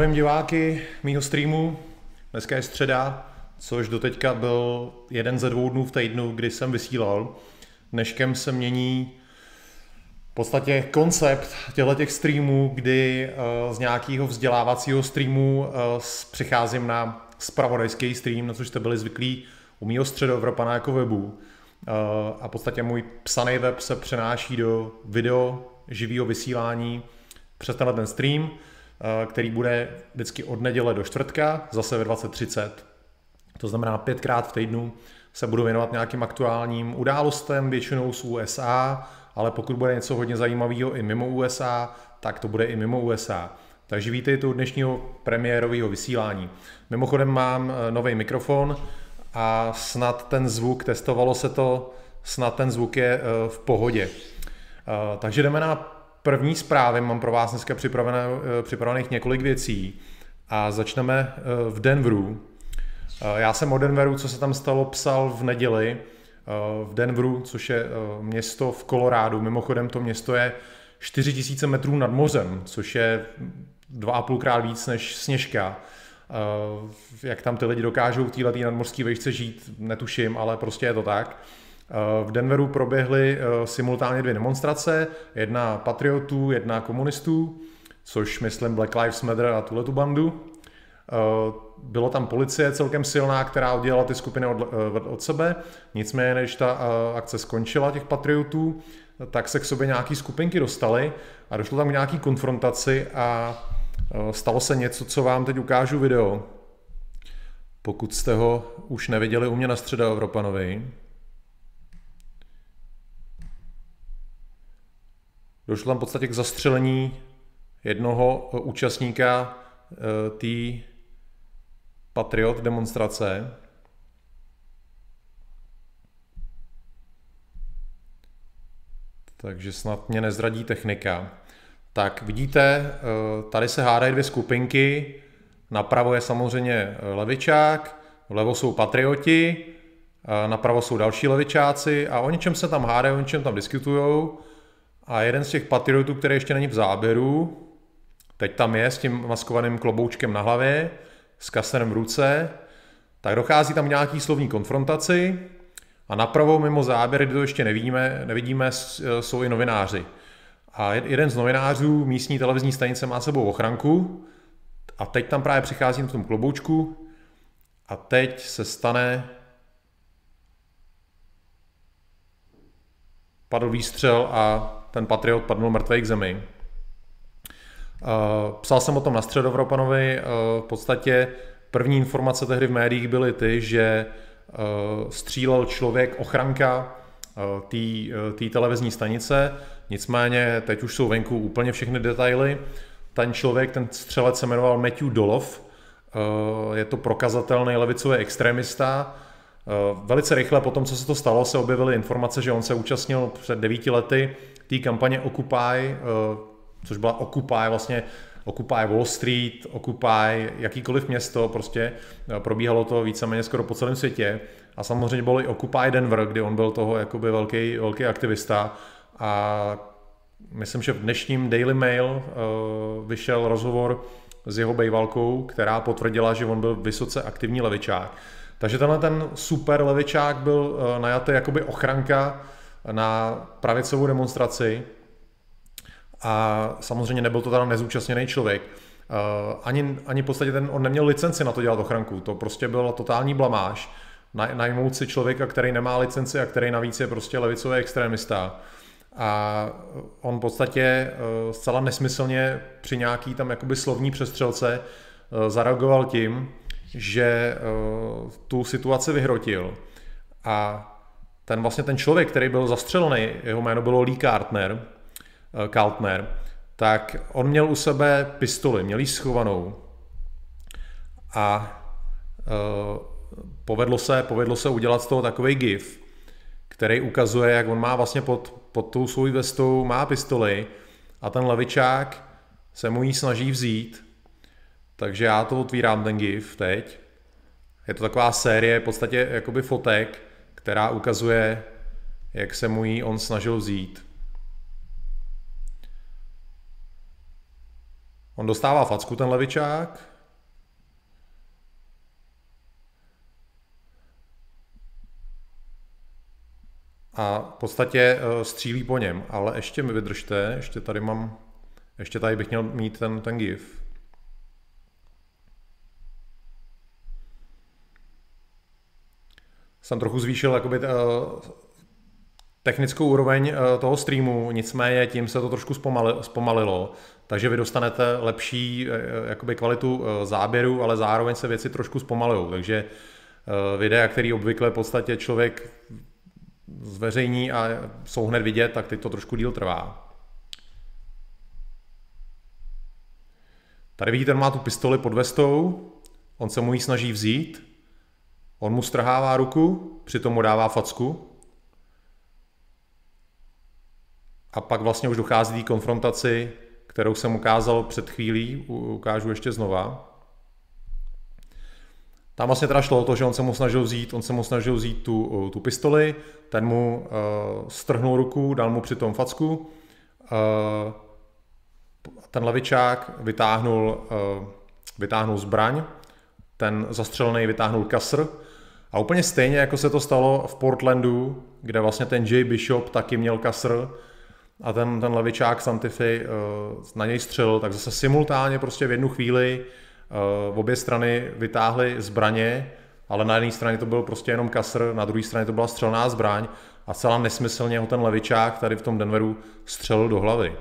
Zdravím diváky mýho streamu. Dneska je středa, což doteďka byl jeden ze dvou dnů v týdnu, kdy jsem vysílal. Dneškem se mění v podstatě koncept těchto těch streamů, kdy eh, z nějakého vzdělávacího streamu eh, přecházím na spravodajský stream, na což jste byli zvyklí u mýho středoevropana jako webu. Eh, a v podstatě můj psaný web se přenáší do video živého vysílání přes tenhle ten stream. Eh, který bude vždycky od neděle do čtvrtka, zase ve 20.30. To znamená pětkrát v týdnu se budu věnovat nějakým aktuálním událostem, většinou z USA, ale pokud bude něco hodně zajímavého i mimo USA, tak to bude i mimo USA. Takže vítejte u dnešního premiérového vysílání. Mimochodem mám eh, nový mikrofon a snad ten zvuk, testovalo se to, snad ten zvuk je eh, v pohodě. Takže jdeme na první zprávy, mám pro vás dneska připravené, eh, připravených několik věcí a začneme eh, v Denveru. Eh, já jsem o Denveru, co se tam stalo, psal v neděli v Denveru, což je město v Kolorádu. Mimochodem to město je 4000 metrů nad mořem, což je dva a půlkrát víc než Sněžka. Jak tam ty lidi dokážou v této nadmořské vejšce žít, netuším, ale prostě je to tak. V Denveru proběhly eh, simultánně dvě demonstrace, jedna patriotů, jedna komunistů, což myslím Black Lives Matter a tuhle tu bandu. Eh, bylo tam policie celkem silná, která oddělala ty skupiny od, eh, od sebe, nicméně než ta akce skončila těch patriotů, tak se k sobě nějaký skupinky dostaly a došlo tam k nějaký konfrontaci a stalo se něco, co vám teď ukážu video. Pokud jste ho už neviděli u mě na Středoevropanovi. Došlo tam v podstatě k zastřelení jednoho eh, účastníka eh, té Patriot demonstrace. Takže snad mě nezradí technika. Tak vidíte, eh, tady se hádají dvě skupinky. Napravo je samozřejmě levičák, vlevo jsou patrioti, napravo jsou další levičáci a o něčem se tam hádají, o něčem tam diskutují. A jeden z těch patriotů, který ještě není v záběru, teď tam je s tím maskovaným kloboučkem na hlavě, s kaserem v ruce, tak dochází tam nějaký slovní konfrontaci a napravo mimo záběr, kdy to ještě nevidíme, nevidíme, jsou i novináři. A jeden z novinářů místní televizní stanice má sebou ochranku a teď tam právě přichází v tom kloboučku a teď se stane padl výstřel a ten Patriot padnul mrtvý k zemi. Eh, psal jsem o tom na Středovropanovi, eh, v podstatě první informace tehdy v médiích byly ty, že eh, střílel člověk ochranka té televizní stanice, nicméně teď už jsou venku úplně všechny detaily. Ten člověk, ten střelec se jmenoval Matthew Dolov, je to prokazatelný levicový extremista, Velice rychle po tom, co se to stalo, se objevily informace, že on se účastnil před devíti lety té kampaně Occupy, eh, což byla Occupy vlastně Occupy Wall Street, Occupy jakýkoliv město, prostě eh, probíhalo to víceméně skoro po celém světě. A samozřejmě bylo i Occupy Denver, kdy on byl toho jakoby velký, velký aktivista. A myslím, že v dnešním Daily Mail vyšel rozhovor s jeho bejvalkou, která potvrdila, že on byl vysoce aktivní levičák. Takže tenhle ten super levičák byl uh, najatý jakoby ochranka na pravicovou demonstraci a samozřejmě nebyl to teda nezúčastněný člověk. Uh, ani, ani v podstatě ten, on neměl licenci na to dělat ochranku, to prostě byla totální blamáž. Najmout si člověka, který nemá licenci a který navíc je prostě levicový extremista. A on v podstatě uh, zcela nesmyslně při nějaký tam jakoby slovní přestřelce zareagoval tím, že tu situaci vyhrotil a ten vlastně ten člověk, který byl zastřelený, jeho jméno bylo Lee Kartner, eh, Kaltner, tak on měl u sebe pistoli, měl ji schovanou a uh, povedlo, se, povedlo se udělat z toho takový gif, který ukazuje, jak on má vlastně pod, pod tou svou vestou, má pistoli a ten levičák se mu ji snaží vzít. Takže já to otvírám ten gif teď. Je to taková série v podstatě jakoby fotek, která ukazuje, jak se mu on snažil vzít. On dostává facku, ten levičák. A v podstatě eh, střílí po něm, ale ještě mi vydržte, ještě tady mám, ještě tady bych měl mít ten, ten gif. Jsem trochu zvýšil jakoby, uh, technickou úroveň uh, toho streamu, nicméně tím se to trošku zpomalilo, zpomalilo takže vy dostanete lepší uh, jakoby kvalitu uh, záběru, ale zároveň se věci trošku zpomalují. Takže uh, videa, který obvykle v podstatě člověk zveřejní a jsou hned vidět, tak teď to trošku díl trvá. Tady vidíte, on má tu pistoli pod vestou, on se mu ji snaží vzít, on mu strhává ruku, přitom mu dává facku a pak vlastně už dochází k konfrontaci, kterou jsem ukázal před chvílí, ukážu ještě znova. Tam vlastně teda šlo o to, že on se mu snažil vzít, on se mu snažil vzít tu, tu pistoli, ten mu uh, strhnul ruku, dal mu přitom facku, uh, ten levičák vytáhnul, uh, vytáhnul zbraň, ten zastřelený vytáhnul kasr a úplně stejně, jako se to stalo v Portlandu, kde vlastně ten Jay Bishop taky měl kasr a ten, ten levičák Santify uh, na něj střelil, tak zase simultánně prostě v jednu chvíli uh, obě strany vytáhly zbraně, ale na jedné straně to byl prostě jenom kasr, na druhé straně to byla střelná zbraň a celá nesmyslně ho ten levičák tady v tom Denveru střelil do hlavy.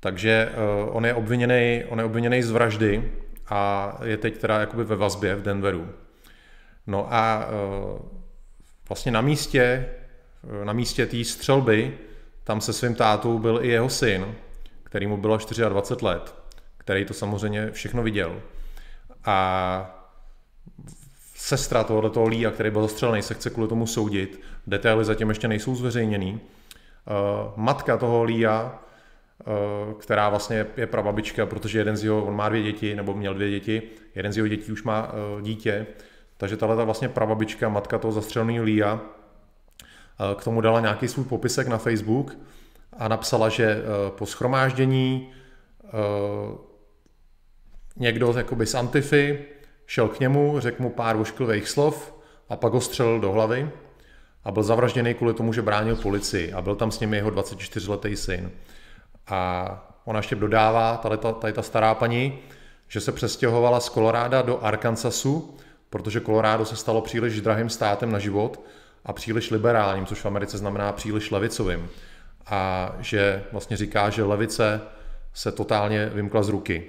Takže uh, on je obviněný, on je obviněný z vraždy a je teď teda jakoby ve vazbě v Denveru. No a uh, vlastně na místě, na místě té střelby, tam se svým tátou byl i jeho syn, který mu bylo 24 let, který to samozřejmě všechno viděl. A sestra tohoto Lía, který byl zastřelený, se chce kvůli tomu soudit. Detaily zatím ještě nejsou zveřejněný. Uh, matka toho Lía, která vlastně je prababička, protože jeden z jeho, on má dvě děti, nebo měl dvě děti, jeden z jeho dětí už má dítě, takže tahle vlastně prababička, matka toho zastřeleného Lía, k tomu dala nějaký svůj popisek na Facebook a napsala, že po schromáždění někdo jakoby z Antify šel k němu, řekl mu pár ošklivých slov a pak ho střelil do hlavy a byl zavražděný kvůli tomu, že bránil policii a byl tam s nimi jeho 24-letý syn. A ona ještě dodává, tady ta, tady ta stará paní, že se přestěhovala z Koloráda do Arkansasu, protože Colorado se stalo příliš drahým státem na život a příliš liberálním, což v Americe znamená příliš levicovým. A že vlastně říká, že levice se totálně vymkla z ruky.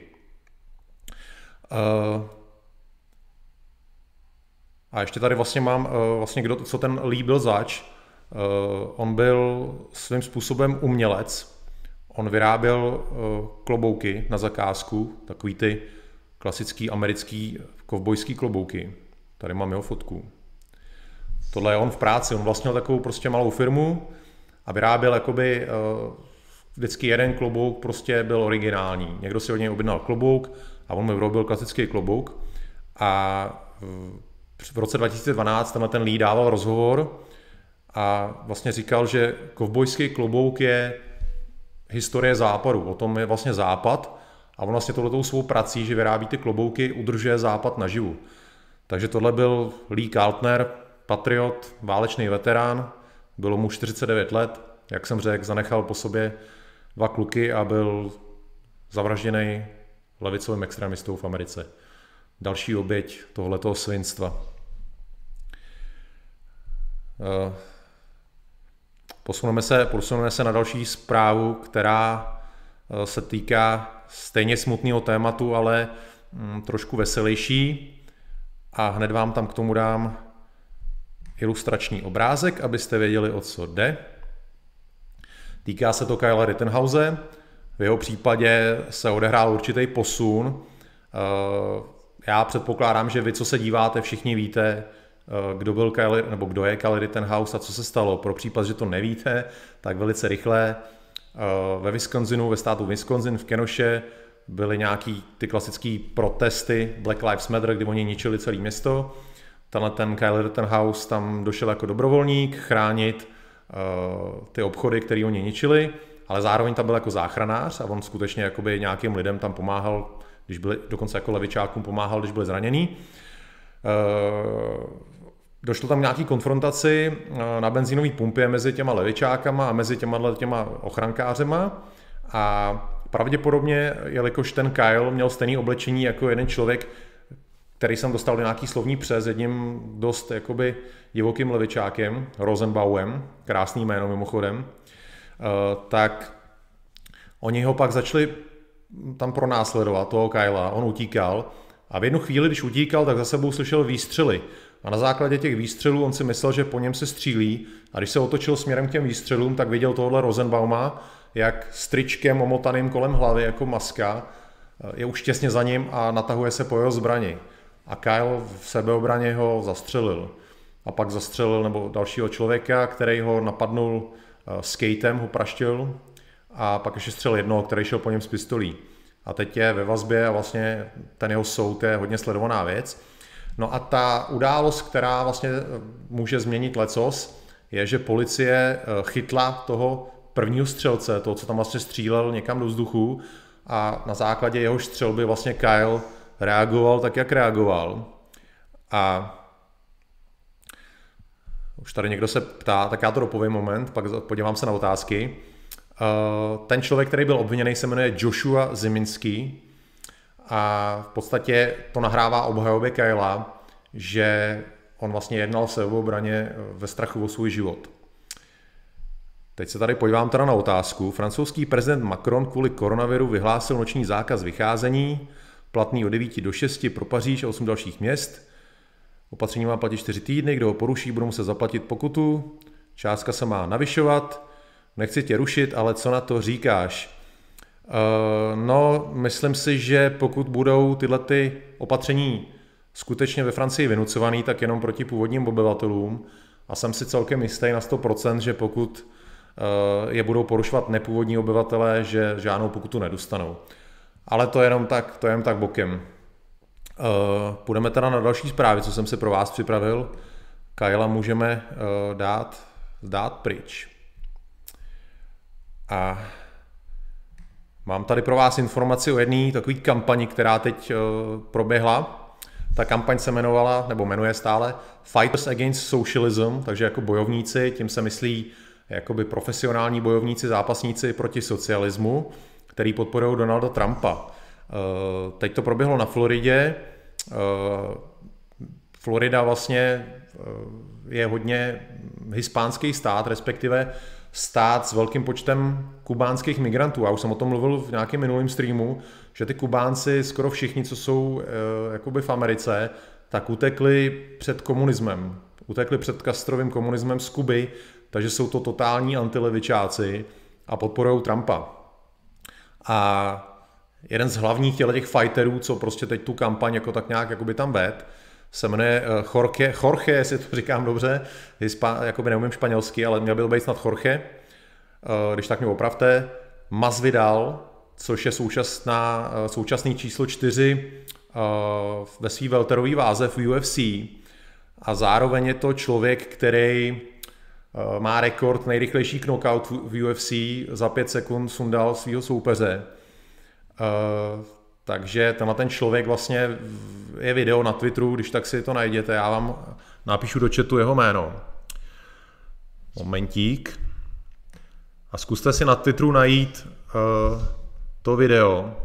Uh, a ještě tady vlastně mám, uh, vlastně kdo, co ten Lee byl zač. Uh, on byl svým způsobem umělec. On vyráběl klobouky na zakázku, takový ty klasický americký kovbojský klobouky. Tady mám jeho fotku. Tohle je on v práci. On vlastnil takovou prostě malou firmu a vyráběl jakoby vždycky jeden klobouk prostě byl originální. Někdo si od něj objednal klobouk a on mi vyrobil klasický klobouk a v roce 2012 tenhle ten Lee dával rozhovor a vlastně říkal, že kovbojský klobouk je historie západu. O tom je vlastně západ a on vlastně tohletou svou prací, že vyrábí ty klobouky, udržuje západ naživu. Takže tohle byl Lee Kaltner, patriot, válečný veterán, bylo mu 49 let, jak jsem řekl, zanechal po sobě dva kluky a byl zavražděný levicovým extremistou v Americe. Další oběť tohletoho svinstva. Eh, posuneme se, posuneme se na další zprávu, která eh, se týká stejně smutného tématu, ale mm, trošku veselější. A hned vám tam k tomu dám ilustrační obrázek, abyste věděli, o co jde. Týká se to Kyle Rittenhouse. V jeho případě se odehrál určitý posun. Eh, já předpokládám, že vy, co se díváte, všichni víte, eh, kdo byl Kyle, nebo kdo je Kyle Rittenhouse a co se stalo. Pro případ, že to nevíte, tak velice rychle ve Wisconsinu, ve státu Wisconsin v Kenoše byly nějaký ty klasické protesty Black Lives Matter, kdy oni ničili celé město. Tenhle ten Kyle Rittenhouse tam došel jako dobrovolník chránit uh, ty obchody, které oni ničili ale zároveň tam byl jako záchranář a on skutečně jakoby nějakým lidem tam pomáhal, když byli, dokonce jako levičákům pomáhal, když byli zranění. Došlo tam nějaký konfrontaci na benzínové pumpě mezi těma levičákama a mezi těma, těma ochrankářema. A pravděpodobně, jelikož ten Kyle měl stejné oblečení jako jeden člověk, který jsem dostal do nějaký slovní přes jedním dost jakoby divokým levičákem, Rosenbauem, krásný jméno mimochodem, eh, tak oni ho pak začali tam pronásledovat, toho Kyla, on utíkal. A v jednu chvíli, když utíkal, tak za sebou slyšel výstřely. A na základě těch výstřelů on si myslel, že po něm se střílí a když se otočil směrem k těm výstřelům, tak viděl tohle Rosenbauma, jak stričkem omotaným kolem hlavy jako maska eh, je už těsně za ním a natahuje se po jeho zbrani. A Kyle v sebeobraně ho zastřelil. A pak zastřelil nebo dalšího člověka, který ho napadnul eh, skatem, ho praštil a pak ještě střelil jednoho, který šel po něm s pistolí. A teď je ve vazbě a vlastně ten jeho soud je hodně sledovaná věc. No a ta událost, která vlastně eh, může změnit lecos, je, že policie chytla toho prvního střelce, toho, co tam vlastně střílel někam do vzduchu a na základě jeho střelby vlastně Kyle reagoval tak, jak reagoval. A už tady někdo se ptá, tak já to dopovím moment, pak podívám se na otázky. Eh, ten člověk, který byl obviněný, se jmenuje Joshua Ziminský a v podstatě to nahrává obhajobě Kyla, že on vlastně jednal se v obraně ve strachu o svůj život. Teď se tady podívám teda na otázku. Francouzský prezident Macron kvůli koronaviru vyhlásil noční zákaz vycházení, platný od 9 do 6 pro Paříž a 8 dalších měst. Opatření má platit 4 týdny, kdo ho poruší, budou muset zaplatit pokutu. Částka se má navyšovat. Nechci tě rušit, ale co na to říkáš? Uh, no, myslím si, že pokud budou tyhle ty opatření skutečně ve Francii vynucovaný, tak jenom proti původním obyvatelům. A jsem si celkem jistý na 100%, že pokud Eh, je budou porušovat nepůvodní obyvatelé, že žádnou pokutu nedostanou. Ale to je jenom tak, to je jenom tak bokem. Eh, půjdeme teda na další zprávy, co jsem si pro vás připravil. Kajla můžeme eh, dát, dát pryč. A mám tady pro vás informaci o jedné takové kampani, která teď proběhla. Ta kampaň se jmenovala, nebo jmenuje stále Fighters Against Socialism, takže jako bojovníci, tím se myslí jakoby profesionální bojovníci, zápasníci proti socialismu, který podporují Donalda Trumpa. Eh, teď to proběhlo na Floridě. Eh, Florida vlastně eh, je hodně hispánský stát, respektive stát s velkým počtem kubánských migrantů. Já už jsem o tom mluvil v nějakém minulém streamu, že ty Kubánci, skoro všichni, co jsou jakoby v Americe, tak utekli před komunismem. Utekli před Castrovým komunismem z Kuby takže jsou to totální antilevičáci a podporují Trumpa. A jeden z hlavních těch fighterů, co prostě teď tu kampaň jako tak nějak jakoby tam ved, se jmenuje eh, Jorge, Jorge, jestli to říkám dobře, Hispa, jakoby neumím španělsky, ale měl by být snad Jorge, eh, když tak mě opravte, Masvidal, což je současná, eh, současný číslo čtyři ve své welterové váze v UFC a zároveň je to člověk, který má rekord nejrychlejší knockout v UFC, za pět sekund sundal svého soupeře. Takže tenhle ten člověk vlastně je video na Twitteru, když tak si to najděte, já vám napíšu do chatu jeho jméno. Momentík. A zkuste si na Twitteru najít uh, to video,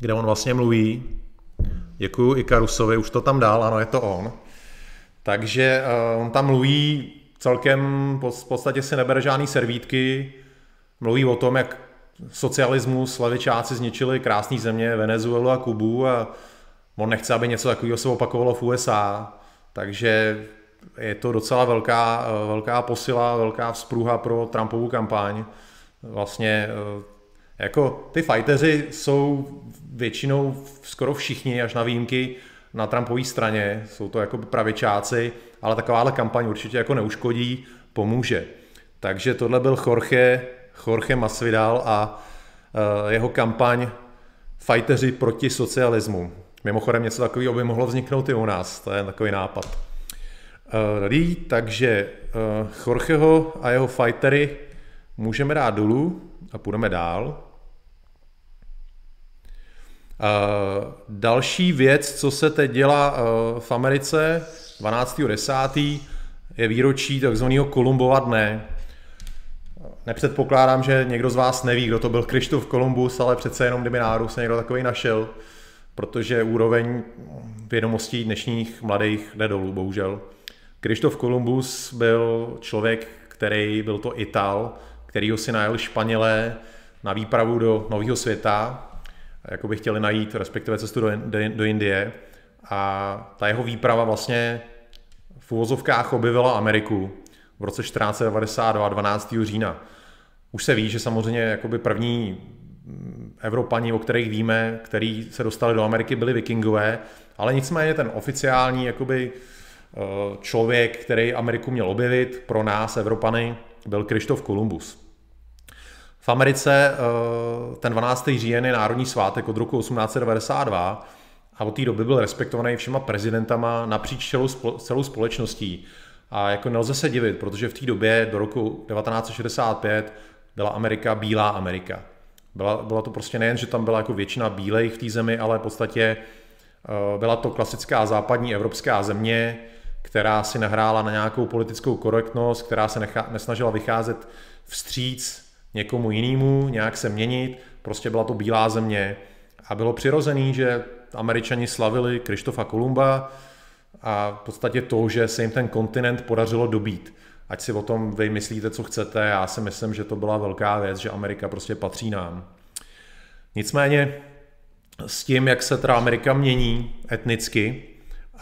kde on vlastně mluví. Děkuju i Karusovi, už to tam dál, ano, je to on. Takže uh, on tam mluví celkem v podstatě si nebere žádný servítky, mluví o tom, jak socialismus, levičáci zničili krásné země, Venezuelu a Kubu a on nechce, aby něco takového se opakovalo v USA, takže je to docela velká, velká posila, velká vzpruha pro Trumpovu kampaň. Vlastně eh, jako ty fighteři jsou většinou skoro všichni, až na výjimky, na Trumpové straně, jsou to jako pravičáci, ale takováhle kampaň určitě jako neuškodí, pomůže. Takže tohle byl Jorge, Jorge Masvidal a uh, jeho kampaň Fighteři proti socialismu. Mimochodem něco takového by mohlo vzniknout i u nás, to je takový nápad. Uh, takže uh, Jorgeho a jeho fightery můžeme dát dolů a půjdeme dál. Další věc, co se teď dělá v Americe 12.10. je výročí takzvaného Kolumbova dne. Nepředpokládám, že někdo z vás neví, kdo to byl Krištof Kolumbus, ale přece jenom kdyby náhodou se někdo takový našel, protože úroveň vědomostí dnešních mladých jde dolů, bohužel. Krištof Kolumbus byl člověk, který byl to Ital, který ho si najel Španělé na výpravu do nového světa, jako by chtěli najít, respektive cestu do, do, do Indie. A ta jeho výprava vlastně v uvozovkách objevila Ameriku v roce 1492, 12. října. Už se ví, že samozřejmě jakoby první Evropani, o kterých víme, který se dostali do Ameriky, byli vikingové, ale nicméně ten oficiální jakoby, eh, člověk, který Ameriku měl objevit pro nás, Evropany, byl Krištof Kolumbus. V Americe eh, ten 12. říjen je národní svátek od roku 1892 a od té doby byl respektovaný všema prezidentama napříč celou, celou společností. A jako nelze se divit, protože v té době do roku 1965 byla Amerika bílá Amerika. Byla, byla to prostě nejen, že tam byla jako většina bílejch v té zemi, ale v podstatě eh, byla to klasická západní evropská země, která si nahrála na nějakou politickou korektnost, která se nechá, nesnažila vycházet vstříc někomu jinému, nějak se měnit, prostě byla to bílá země a bylo přirozený, že američani slavili Krištofa Kolumba a v podstatě to, že se jim ten kontinent podařilo dobít. Ať si o tom vy myslíte, co chcete, já si myslím, že to byla velká věc, že Amerika prostě patří nám. Nicméně s tím, jak se teda Amerika mění etnicky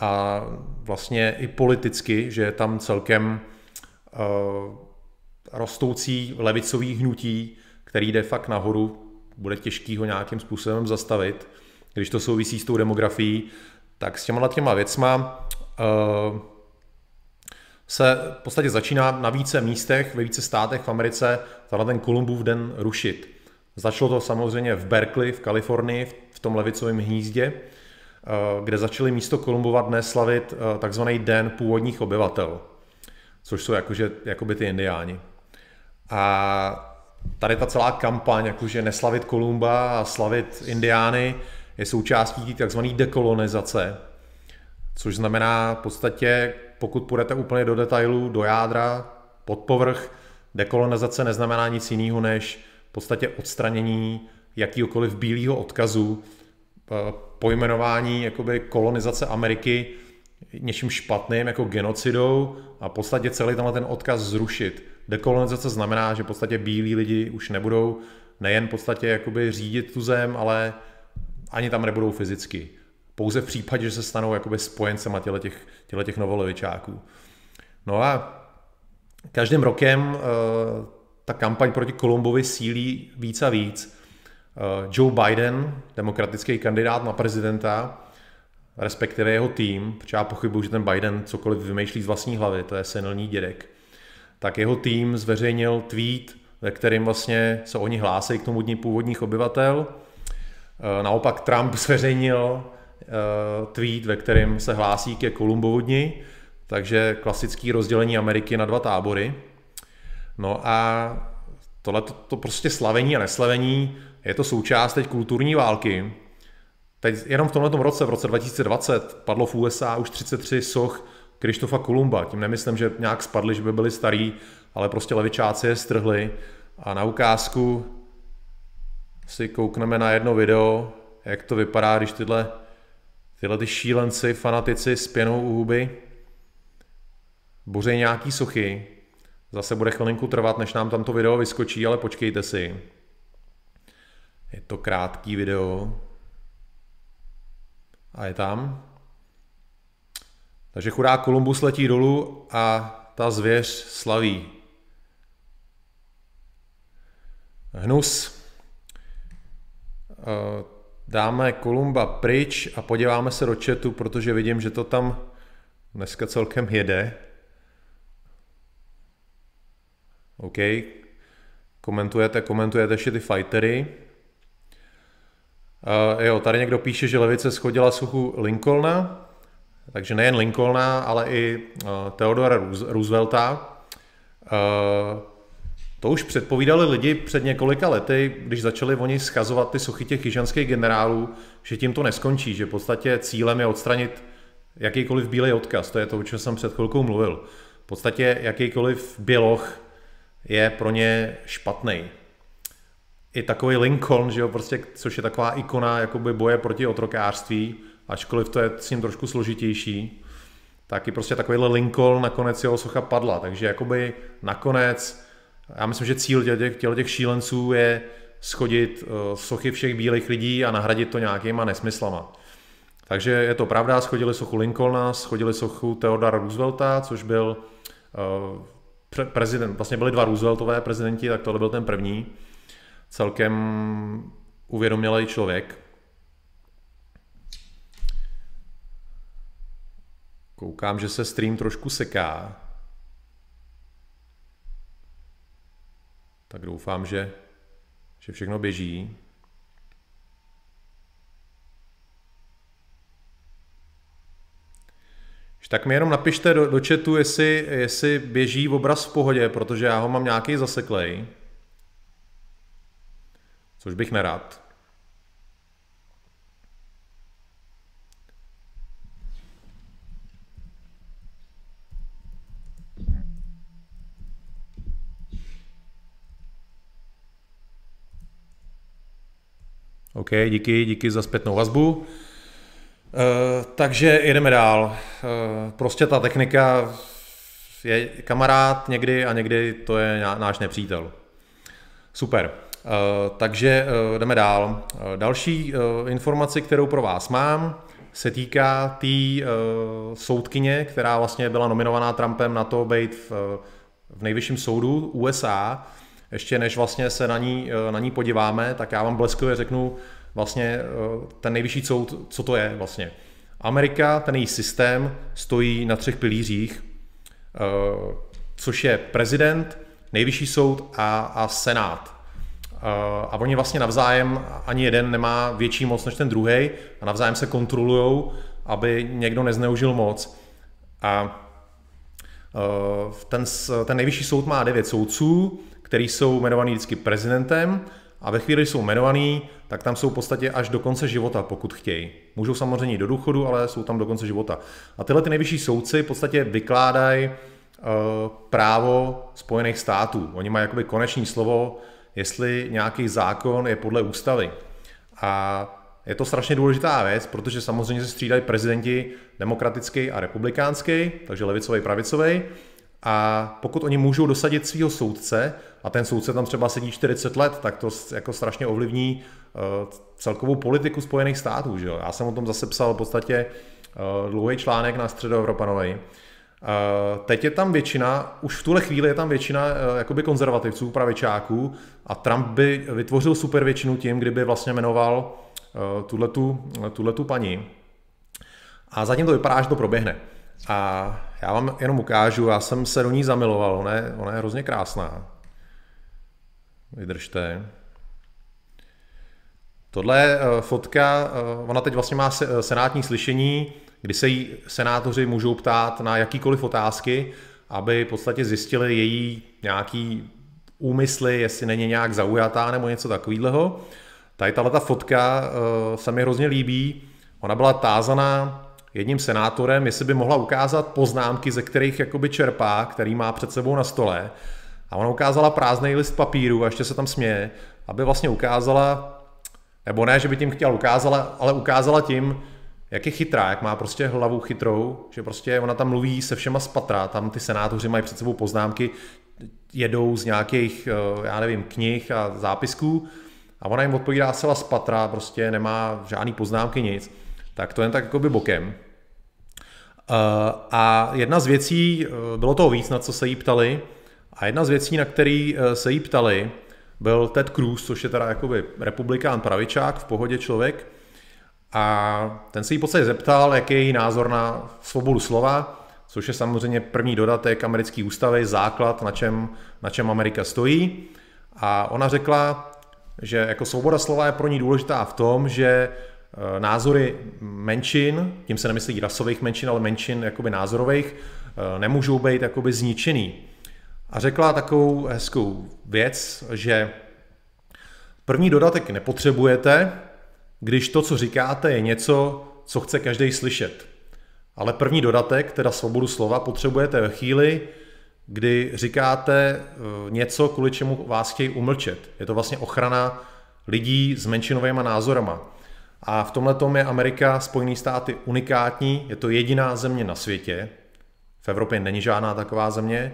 a vlastně i politicky, že je tam celkem uh, rostoucí levicový hnutí, který jde fakt nahoru, bude těžký ho nějakým způsobem zastavit, když to souvisí s tou demografií, tak s těma těma věcma uh, se v podstatě začíná na více místech, ve více státech v Americe tenhle ten Kolumbův den rušit. Začalo to samozřejmě v Berkeley v Kalifornii, v tom levicovém hnízdě, eh, kde začali místo Kolumbova dne slavit eh, takzvaný den původních obyvatel, což jsou jakože, jakoby ty indiáni. A tady ta celá kampaň, jakože neslavit Kolumba a slavit indiány, je součástí takzvané dekolonizace, což znamená v podstatě pokud půjdete úplně do detailů, do jádra, pod povrch, dekolonizace neznamená nic jiného než v podstatě odstranění jakýkoliv bílého odkazu, eh, pojmenování jakoby kolonizace Ameriky něčím špatným jako genocidou a v podstatě celý tenhle ten odkaz zrušit. Dekolonizace znamená, že v podstatě bílí lidi už nebudou nejen v podstatě jakoby řídit tu zem, ale ani tam nebudou fyzicky pouze v případě, že se stanou jakoby spojencema těle těch, těle těch novolevičáků. No a každým rokem uh, ta kampaň proti Kolumbovi sílí víc a víc. Uh, Joe Biden, demokratický kandidát na prezidenta, respektive jeho tým, protože já pochybuji, že ten Biden cokoliv vymýšlí z vlastní hlavy, to je senilní dědek, tak jeho tým zveřejnil tweet, ve kterém vlastně se oni hlásí k tomu dní původních obyvatel. Uh, naopak Trump zveřejnil Eh, tweet, ve kterém se hlásí ke Kolumbovu dni, takže klasický rozdělení Ameriky na dva tábory. No a tohle to, to prostě slavení a neslavení je to součást teď kulturní války. Teď jenom v tomto roce, v roce 2020, padlo v USA už 33 soch Krištofa Kolumba. Tím nemyslím, že nějak spadli, že by byli starý, ale prostě levičáci je strhli. A na ukázku si koukneme na jedno video, jak to vypadá, když tyhle tyhle ty šílenci, fanatici s pěnou u huby bořej nějaký sochy. Zase bude chvilinku trvat, než nám tam to video vyskočí, ale počkejte si. Je to krátký video. A je tam. Takže chudá Kolumbus letí dolů a ta zvěř slaví. Hnus. Uh, dáme Kolumba pryč a podíváme se do chatu, protože vidím, že to tam dneska celkem jede. OK. Komentujete, komentujete ještě ty fightery. Uh, jo, tady někdo píše, že levice schodila suchu Lincolna, takže nejen Lincolna, ale i uh, Theodora Roosevelta. Uh, To už předpovídali lidi před několika lety, když začali oni schazovat ty sochy těch jižanských generálů, že tím to neskončí, že v podstatě cílem je odstranit jakýkoliv bílý odkaz. To je to, o čem jsem před chvilkou mluvil. V podstatě jakýkoliv běloch je pro ně špatný. I takový Lincoln, že jo, prostě, což je taková ikona jakoby boje proti otrokářství, ačkoliv to je s ním trošku složitější, tak i prostě takovýhle Lincoln nakonec jeho socha padla. Takže jakoby nakonec, já myslím, že cíl těch, těch, těch šílenců je schodit uh, sochy všech bílých lidí a nahradit to nějakýma nesmyslama. Takže je to pravda, schodili sochu Lincolna, schodili sochu Theodora Roosevelta, což byl uh, prezident, vlastně byli dva Rooseveltové prezidenti, tak tohle byl ten první. Celkem uvědomělý člověk. Koukám, že se stream trošku seká. Tak doufám, že, že všechno běží. Tak mi jenom napište do, do chatu, jestli, jestli běží obraz v pohodě, protože já ho mám nějaký zaseklej. Což bych nerad. OK, díky, díky za zpětnou vazbu. Uh, takže jedeme dál. Uh, prostě ta technika je kamarád někdy a někdy to je náš nepřítel. Super. Uh, takže jdeme dál. Další informaci, kterou pro vás mám, se týká té tý, soudkyně, která vlastně byla nominovaná Trumpem na to být v, v nejvyšším soudu USA. Ještě než vlastně se na ní, uh, na ní podíváme, tak já vám bleskově řeknu, vlastně eh, ten nejvyšší soud, co to je vlastně. Amerika, ten její systém, stojí na třech pilířích, eh, což je prezident, nejvyšší soud a, a senát. Eh, a oni vlastně navzájem, ani jeden nemá větší moc než ten druhý a navzájem se kontrolují, aby někdo nezneužil moc. A ten, ten nejvyšší soud má devět soudců, který jsou jmenovaní vždycky prezidentem a ve chvíli, kdy jsou jmenovaný, tak tam jsou v podstatě až do konce života, pokud chtějí. Můžou samozřejmě do důchodu, ale jsou tam do konce života. A tyhle ty nejvyšší soudci v podstatě vykládají uh, právo Spojených států. Oni mají jakoby konečné slovo, jestli nějaký zákon je podle ústavy. A je to strašně důležitá věc, protože samozřejmě se střídají prezidenti demokratický a republikánský, takže levicový, pravicový. A pokud oni můžou dosadit svého soudce, a ten soudce tam třeba sedí 40 let, tak to jako strašně ovlivní uh, celkovou politiku Spojených států. Že jo? Já jsem o tom zase psal v podstatě uh, dlouhý článek na středoevropanovej. Uh, teď je tam většina, už v tuhle chvíli je tam většina jakoby konzervativců, pravičáků a Trump by vytvořil super většinu tím, kdyby vlastně jmenoval uh, tuhletu paní. A zatím to vypadá, že to proběhne. A já vám jenom ukážu, já jsem se do ní zamiloval, ona je, ona je hrozně krásná. Vydržte. Tohle je eh, fotka, eh, ona teď vlastně má eh, senátní slyšení, kdy se jí senátoři můžou ptát na jakýkoliv otázky, aby v podstatě zjistili její nějaký úmysly, jestli není nějak zaujatá nebo něco takového. Tady tahle fotka se mi hrozně líbí. Ona byla tázaná jedním senátorem, jestli by mohla ukázat poznámky, ze kterých jakoby čerpá, který má před sebou na stole. A ona ukázala prázdný list papíru a ještě se tam směje, aby vlastně ukázala, nebo ne, že by tím chtěla ukázala, ale ukázala tím, jak je chytrá, jak má prostě hlavu chytrou, že prostě ona tam mluví se všema z patra, tam ty senátoři mají před sebou poznámky, jedou z nějakých, eh, já nevím, knih a zápisků a ona jim odpovídá zcela z patra, prostě nemá žádný poznámky, nic tak to jen tak by bokem. Eh, a jedna z věcí, eh, bylo toho víc, na co se jí ptali, a jedna z věcí, na který eh, se jí ptali, byl Ted Cruz, což je teda jakoby republikán pravičák, v pohodě člověk. A ten se jí podstatě zeptal, jaký je její názor na svobodu slova, což je samozřejmě první dodatek americké ústavy, základ, na čem, na čem Amerika stojí. A ona řekla, že jako svoboda slova je pro ní důležitá v tom, že Eh, názory menšin, tím se nemyslí rasových menšin, ale menšin jakoby názorových, eh, nemůžou být jakoby zničený. A řekla takovou hezkou věc, že první dodatek nepotřebujete, když to, co říkáte, je něco, co chce každý slyšet. Ale první dodatek, teda svobodu slova, potřebujete ve chvíli, kdy říkáte eh, něco, kvůli čemu vás chtějí umlčet. Je to vlastně ochrana lidí s menšinovými názorama. A v tomhle tom je Amerika, Spojené státy unikátní, je to jediná země na světě, v Evropě není žádná taková země,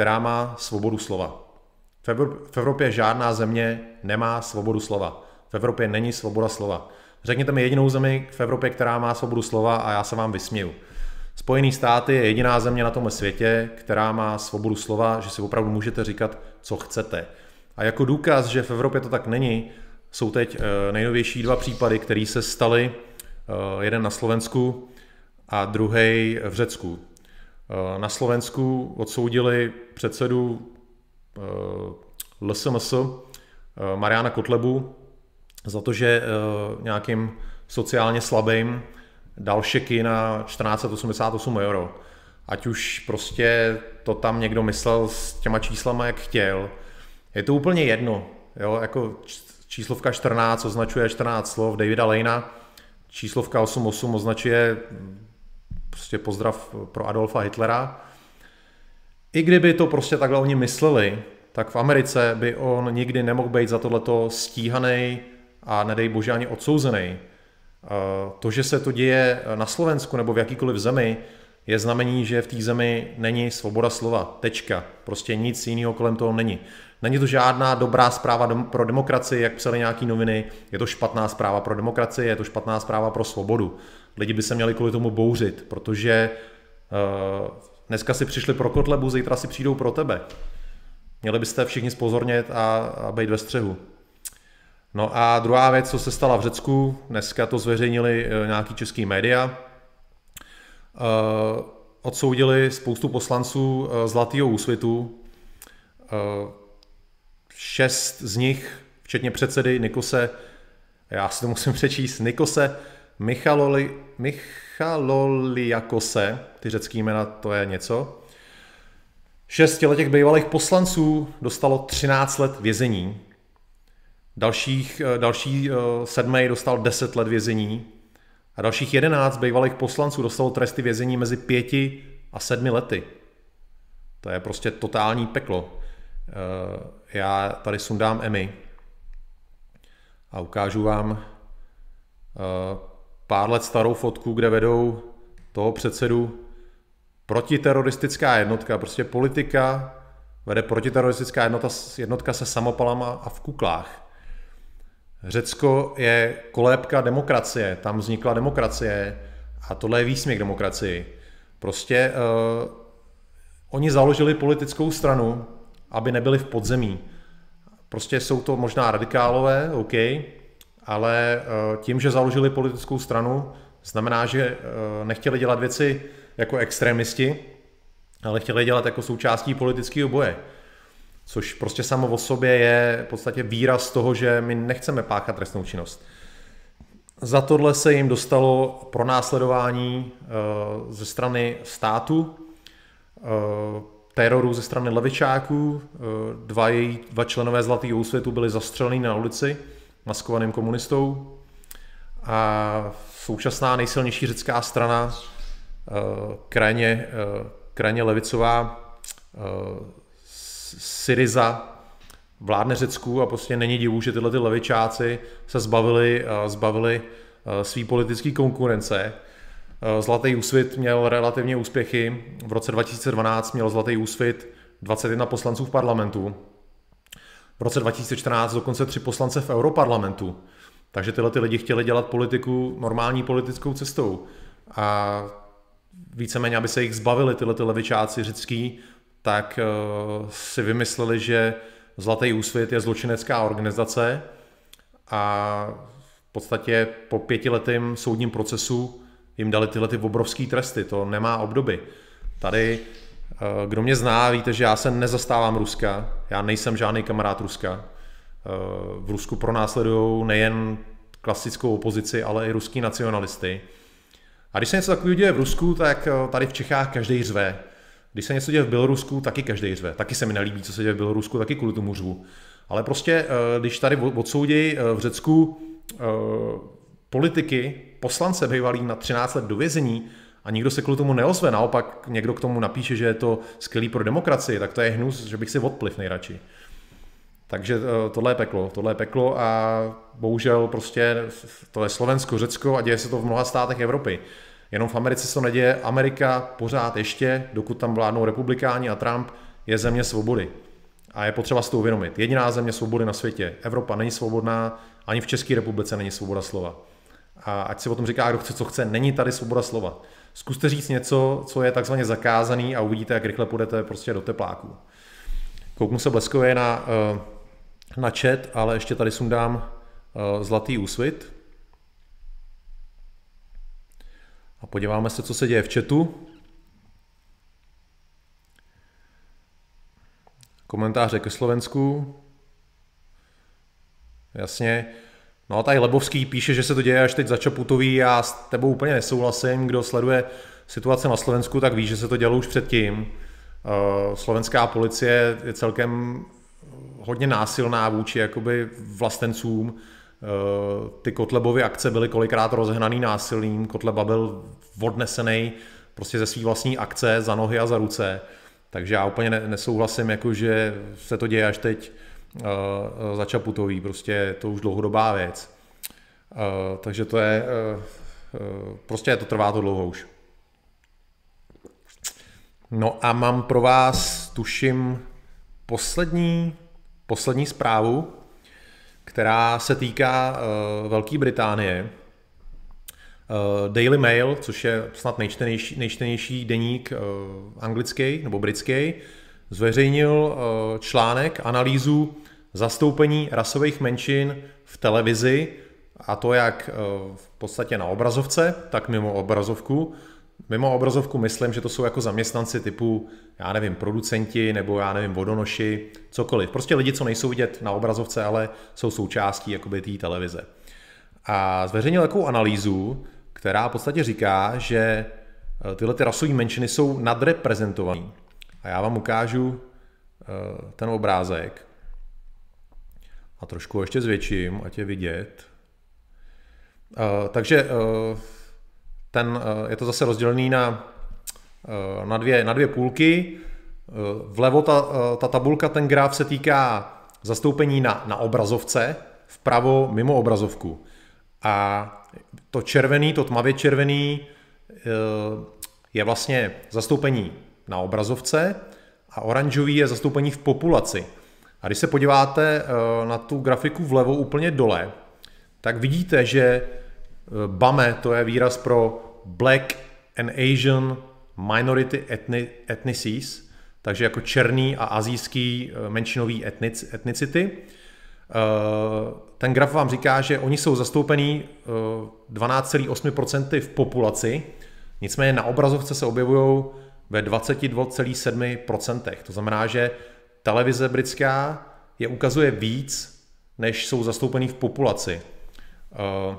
která má svobodu slova. V Evropě žádná země nemá svobodu slova. V Evropě není svoboda slova. Řekněte mi jedinou zemi v Evropě, která má svobodu slova a já se vám vysměju. Spojený státy je jediná země na tomhle světě, která má svobodu slova, že si opravdu můžete říkat, co chcete. A jako důkaz, že v Evropě to tak není, jsou teď eh, nejnovější dva případy, které se staly, eh, jeden na Slovensku a druhý v Řecku. Eh, na Slovensku odsoudili předsedu LSMS Mariana Kotlebu za to, že nějakým sociálně slabým dal šeky na 1488 euro. Ať už prostě to tam někdo myslel s těma číslama, jak chtěl. Je to úplně jedno. Jo? Jako číslovka 14 označuje 14 slov Davida Lejna, číslovka 88 označuje prostě pozdrav pro Adolfa Hitlera. I kdyby to prostě takhle oni mysleli, tak v Americe by on nikdy nemohl být za tohleto stíhaný a nedej bože ani odsouzený. To, že se to děje na Slovensku nebo v jakýkoliv zemi, je znamení, že v té zemi není svoboda slova. Tečka. Prostě nic jiného kolem toho není. Není to žádná dobrá zpráva pro demokracii, jak psali nějaký noviny, je to špatná zpráva pro demokracii, je to špatná zpráva pro svobodu. Lidi by se měli kvůli tomu bouřit, protože uh, dneska si přišli pro kotlebu, zítra si přijdou pro tebe. Měli byste všichni spozornět a, a být ve střehu. No a druhá věc, co se stala v Řecku, dneska to zveřejnili uh, nějaký český média, uh, odsoudili spoustu poslanců Zlatého úsvitu, uh, šest z nich, včetně předsedy Nikose, já si to musím přečíst, Nikose Michaloli, Michaloliakose, ty řecký jména, to je něco. Šest těch bývalých poslanců dostalo 13 let vězení. Dalších, eh, další eh, sedmý dostal 10 let vězení. A dalších 11 bývalých poslanců dostalo tresty vězení mezi pěti a sedmi lety. To je prostě totální peklo. Eh, já tady sundám Emmy a ukážu vám pár let starou fotku, kde vedou toho předsedu protiteroristická jednotka, prostě politika vede protiteroristická jednotka, jednotka se samopalama a v kuklách. Řecko je kolébka demokracie, tam vznikla demokracie a tohle je výsměch demokracii. Prostě uh, oni založili politickou stranu, aby nebyli v podzemí. Prostě jsou to možná radikálové, OK, ale eh, tím, že založili politickou stranu, znamená, že eh, nechtěli dělat věci jako extremisti, ale chtěli dělat jako součástí politického boje. Což prostě samo o sobě je v podstatě výraz toho, že my nechceme páchat trestnou činnost. Za tohle se jim dostalo pronásledování eh, ze strany státu, teroru ze strany levičáků. Dva, její, dva členové Zlatého úsvětu byli zastřeleni na ulici maskovaným komunistou. A současná nejsilnější řecká strana, eh, krajně, eh, krajně levicová Syriza, vládne Řecku a prostě není divu, že tyhle ty levičáci se zbavili, zbavili svý politické konkurence Eh, Zlatý úsvit měl relativně úspěchy. V roce 2012 měl Zlatý úsvit 21 poslanců v parlamentu. V roce 2014 dokonce tři poslance v Europarlamentu. Takže tyhle ty lidi chtěli dělat politiku normální politickou cestou. A víceméně, aby se jich zbavili tyhle ty levičáci řecký, tak uh, si vymysleli, že Zlatý úsvit je zločinecká organizace a v podstatě po pětiletém soudním procesu jim dali tyhle ty obrovské tresty, to nemá obdoby. Tady, eh, kdo mě zná, víte, že já se nezastávám Ruska, já nejsem žádný kamarád Ruska. Eh, v Rusku pronásledují nejen klasickou opozici, ale i ruský nacionalisty. A když se něco takového děje v Rusku, tak eh, tady v Čechách každý řve. Když se něco děje v Bělorusku, taky každý řve. Taky se mi nelíbí, co se děje v Bělorusku, taky kvůli tomu řvu. Ale prostě, když tady odsoudí v Řecku politiky, poslance bývalý na 13 let do vězení a nikdo se kvůli tomu neozve, naopak někdo k tomu napíše, že je to skvělý pro demokracii, tak to je hnus, že bych si odpliv nejradši. Takže eh, tohle je peklo, tohle je peklo a bohužel prostě to je Slovensko, Řecko a děje se to v mnoha státech Evropy. Jenom v Americe se to neděje. Amerika pořád ještě, dokud tam vládnou republikáni a Trump, je země svobody. A je potřeba si to uvědomit. Jediná země svobody na světě. Evropa není svobodná, ani v České republice není svoboda slova. A ať si o tom říká, kdo chce, co chce, není tady svoboda slova. Zkuste říct něco, co je takzvaně zakázaný a uvidíte, jak rychle půjdete prostě do tepláku. Kouknu se bleskově na, eh, na chat, ale ještě tady sundám eh, zlatý úsvit. A podíváme se, co se děje v chatu. Komentáře ke Slovensku. Jasně. No a tady Lebovský píše, že se to děje až teď za Čaputový. Já s tebou úplně nesouhlasím. Kdo sleduje situace na Slovensku, tak ví, že se to dělo už předtím. Eh, slovenská policie je celkem hodně násilná vůči jakoby vlastencům. Eh, ty Kotlebovy akce byly kolikrát rozhnaný násilím. Kotleba byl odnesený prostě ze své vlastní akce za nohy a za ruce. Takže já úplně nesouhlasím, jako že se to děje až teď uh, za Čaputový, prostě to už dlouhodobá věc. Uh, takže to je, uh, prostě to trvá to dlouho už. No a mám pro vás, tuším, poslední, poslední zprávu, která se týká uh, Velké Británie. Uh, Daily Mail, což je snad nejčtenější, nejčtenější deník uh, anglický nebo britský, zveřejnil uh, článek, analýzu zastoupení rasových menšin v televizi, a to jak v podstatě na obrazovce, tak mimo obrazovku. Mimo obrazovku myslím, že to jsou jako zaměstnanci typu, já nevím, producenti nebo já nevím, vodonoši, cokoliv. Prostě lidi, co nejsou vidět na obrazovce, ale jsou součástí jakoby té televize. A zveřejnil takovou analýzu, která v podstatě říká, že eh, tyhle ty rasové menšiny jsou nadreprezentované. A já vám ukážu eh, ten obrázek. A trošku ještě zvětším, ať je vidět. Eh, takže ten, je to zase rozdělený na, na, dvě, na dvě půlky. Vlevo ta, ta tabulka, ten graf se týká zastoupení na, na obrazovce, vpravo mimo obrazovku. A to červený, to tmavě červený eh, je vlastně zastoupení na obrazovce a oranžový je zastoupení v populaci. A když se podíváte eh, na tu grafiku vlevo úplně dole, tak vidíte, že eh, BAME, to je výraz pro Black and Asian Minority Ethnicies, takže jako černý a azijský menšinový etnic, etnicity, Eh, ten graf vám říká, že oni jsou zastoupení 12,8% eh, v populaci, nicméně na obrazovce se objevují ve 22,7%. To znamená, že televize britská je ukazuje víc, než jsou zastoupení v populaci. Eh,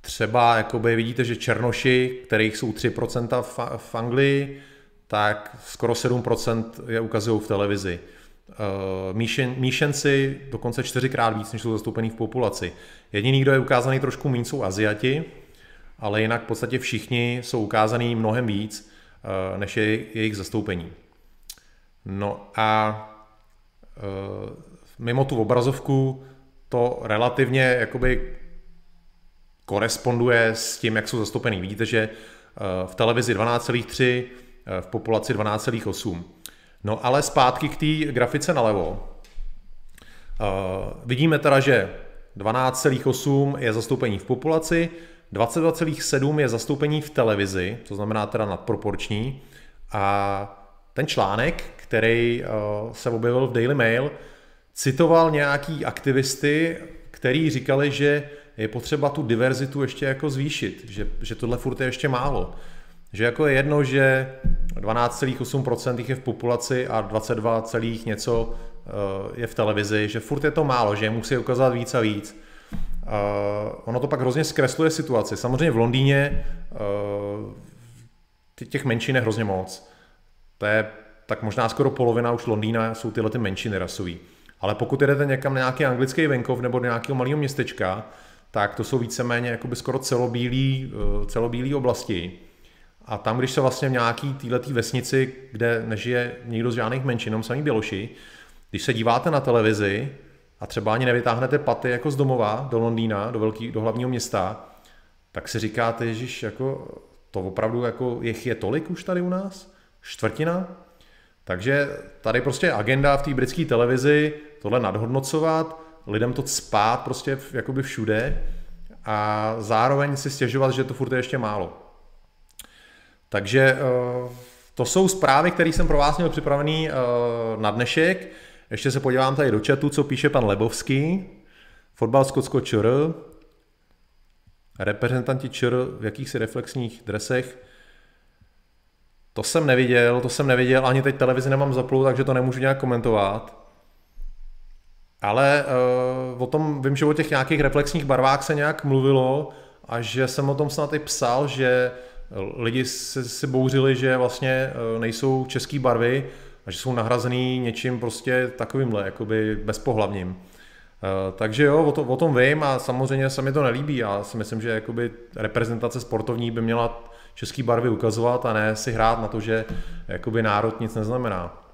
třeba jakoby vidíte, že černoši, kterých jsou 3% v Anglii, tak skoro 7% je ukazují v televizi. Uh, míšen, míšenci dokonce čtyřikrát víc, než jsou zastoupený v populaci. Jediný, kdo je ukázaný trošku méně, jsou Aziati, ale jinak v podstatě všichni jsou ukázaný mnohem víc, uh, než je jejich zastoupení. No a uh, mimo tu obrazovku to relativně jakoby koresponduje s tím, jak jsou zastoupený. Vidíte, že v televizi 12,3, v populaci 12,8. No ale zpátky k té grafice nalevo. Vidíme teda, že 12,8 je zastoupení v populaci, 22,7 je zastoupení v televizi, to znamená teda nadproporční. A ten článek, který uh, se objevil v Daily Mail, citoval nějaký aktivisty, který říkali, že je potřeba tu diverzitu ještě jako zvýšit, že, že tohle furt je ještě málo. Že jako je jedno, že 12,8% je v populaci a 22, něco eh, je v televizi, že furt je to málo, že je musí ukázat víc a víc. Uh, ono to pak hrozně zkresluje situaci. Samozřejmě v Londýně těch menšin je hrozně moc. To je tak možná skoro polovina už Londýna jsou tyhle ty menšiny rasový. Ale pokud jdete někam na nějaký anglický venkov nebo do nějakého malého městečka, tak to jsou víceméně jakoby skoro celobílý, eh, celobílý oblasti. A tam, když se vlastně v nějaký této vesnici, kde nežije nikdo z žádných menšin, jenom samý Běloši, když se díváte na televizi a třeba ani nevytáhnete paty jako z domova do Londýna, do, velký, do hlavního města, tak si říkáte, Ježíš, jako to opravdu jako jich je tolik už tady u nás? Čtvrtina? Takže tady prostě agenda v té britské televizi tohle nadhodnocovat, lidem to spát prostě jakoby všude a zároveň si stěžovat, že to furt je ještě málo. Takže eh, to jsou zprávy, které jsem pro vás měl připravený eh, na dnešek. Ještě se podívám tady do chatu, co píše pan Lebovský. Fotbal Skotsko ČR. Reprezentanti ČR v jakýchsi reflexních dresech. To jsem neviděl, to jsem neviděl, ani teď televizi nemám zaplou, takže to nemůžu nějak komentovat. Ale uh, o tom vím, že o těch nějakých reflexních barvách se nějak mluvilo a že jsem o tom snad i psal, že lidi si, si bouřili, že vlastně uh, nejsou české barvy a že jsou nahrazený něčím prostě takovýmhle, jakoby bezpohlavním. Uh, takže jo, o, to, o tom vím a samozřejmě se mi to nelíbí. Já si myslím, že jakoby reprezentace sportovní by měla české barvy ukazovat a ne si hrát na to, že jakoby národ nic neznamená.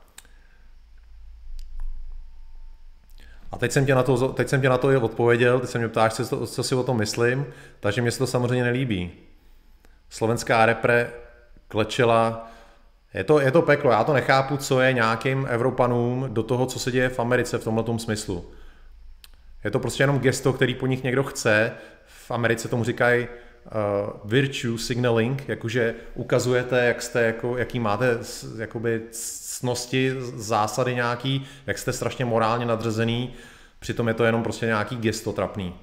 A teď jsem tě na to, teď jsem tě na to odpověděl, teď jsem mě ptáš, co, co si o tom myslím, takže mě se to samozřejmě nelíbí. Slovenská repre klečela, je to, je to peklo, já to nechápu, co je nějakým Evropanům do toho, co se děje v Americe v tomhle smyslu. Je to prostě jenom gesto, který po nich někdo chce. V Americe tomu říkají uh, virtue signaling, jakože ukazujete, jak jste, jako, jaký máte jakoby cnosti, zásady nějaký, jak jste strašně morálně nadřazený, přitom je to jenom prostě nějaký gesto trapný.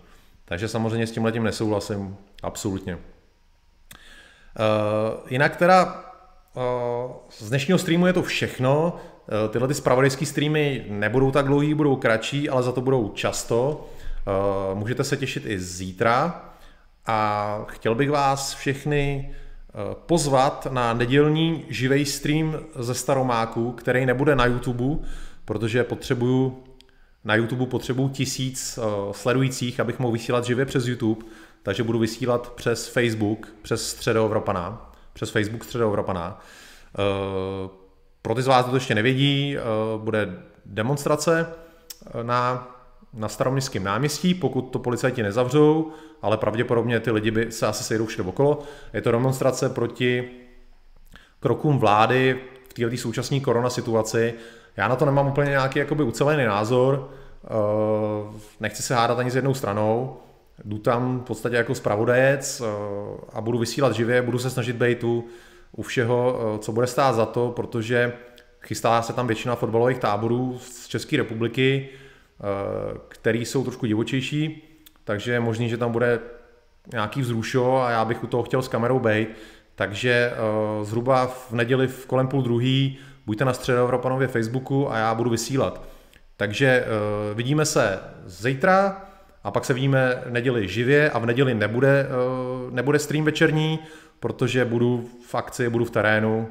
Takže samozřejmě s tím letím nesouhlasím, absolutně. Uh, jinak teda uh, z dnešního streamu je to všechno. Uh, tyhle ty spravodajské streamy nebudou tak dlouhý, budou kratší, ale za to budou často. Uh, můžete se těšit i zítra. A chtěl bych vás všechny eh, pozvat na nedělní živý stream ze Staromáku, který nebude na YouTube, protože potřebuju na YouTube potřebuju tisíc uh, sledujících, abych mohl vysílat živě přes YouTube, takže budu vysílat přes Facebook, přes Středoevropana, přes Facebook Středoevropana. Uh, pro ty z vás, kdo to ještě nevědí, bude demonstrace na na staroměstském náměstí, pokud to policajti nezavřou, ale pravděpodobně ty lidi by se asi sejdou všude okolo. Je to demonstrace proti krokům vlády v této současné korona situaci. Já na to nemám úplně nějaký jakoby ucelený názor, eh, nechci se hádat ani s jednou stranou, jdu tam v podstatě jako zpravodajec eh, a budu vysílat živě, budu se snažit být tu u všeho, eh, co bude stát za to, protože chystá se tam většina fotbalových táborů z České republiky, který jsou trošku divočejší, takže je možný, že tam bude nějaký vzrušo a já bych u toho chtěl s kamerou být. Takže uh, zhruba v neděli v kolem půl druhý buďte na Středoevropanově Facebooku a já budu vysílat. Takže uh, vidíme se zítra a pak se vidíme v neděli živě a v neděli nebude, nebude stream večerní, protože budu v akci, budu v terénu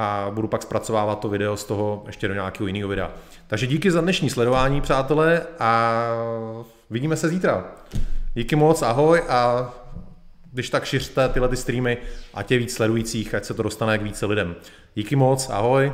a budu pak zpracovávat to video z toho ještě do nějakého jiného videa. Takže díky za dnešní sledování, přátelé, a vidíme se zítra. Díky moc, ahoj a když tak šiřte tyhle ty streamy, a tě víc sledujících, ať se to dostane k více lidem. Díky moc, ahoj.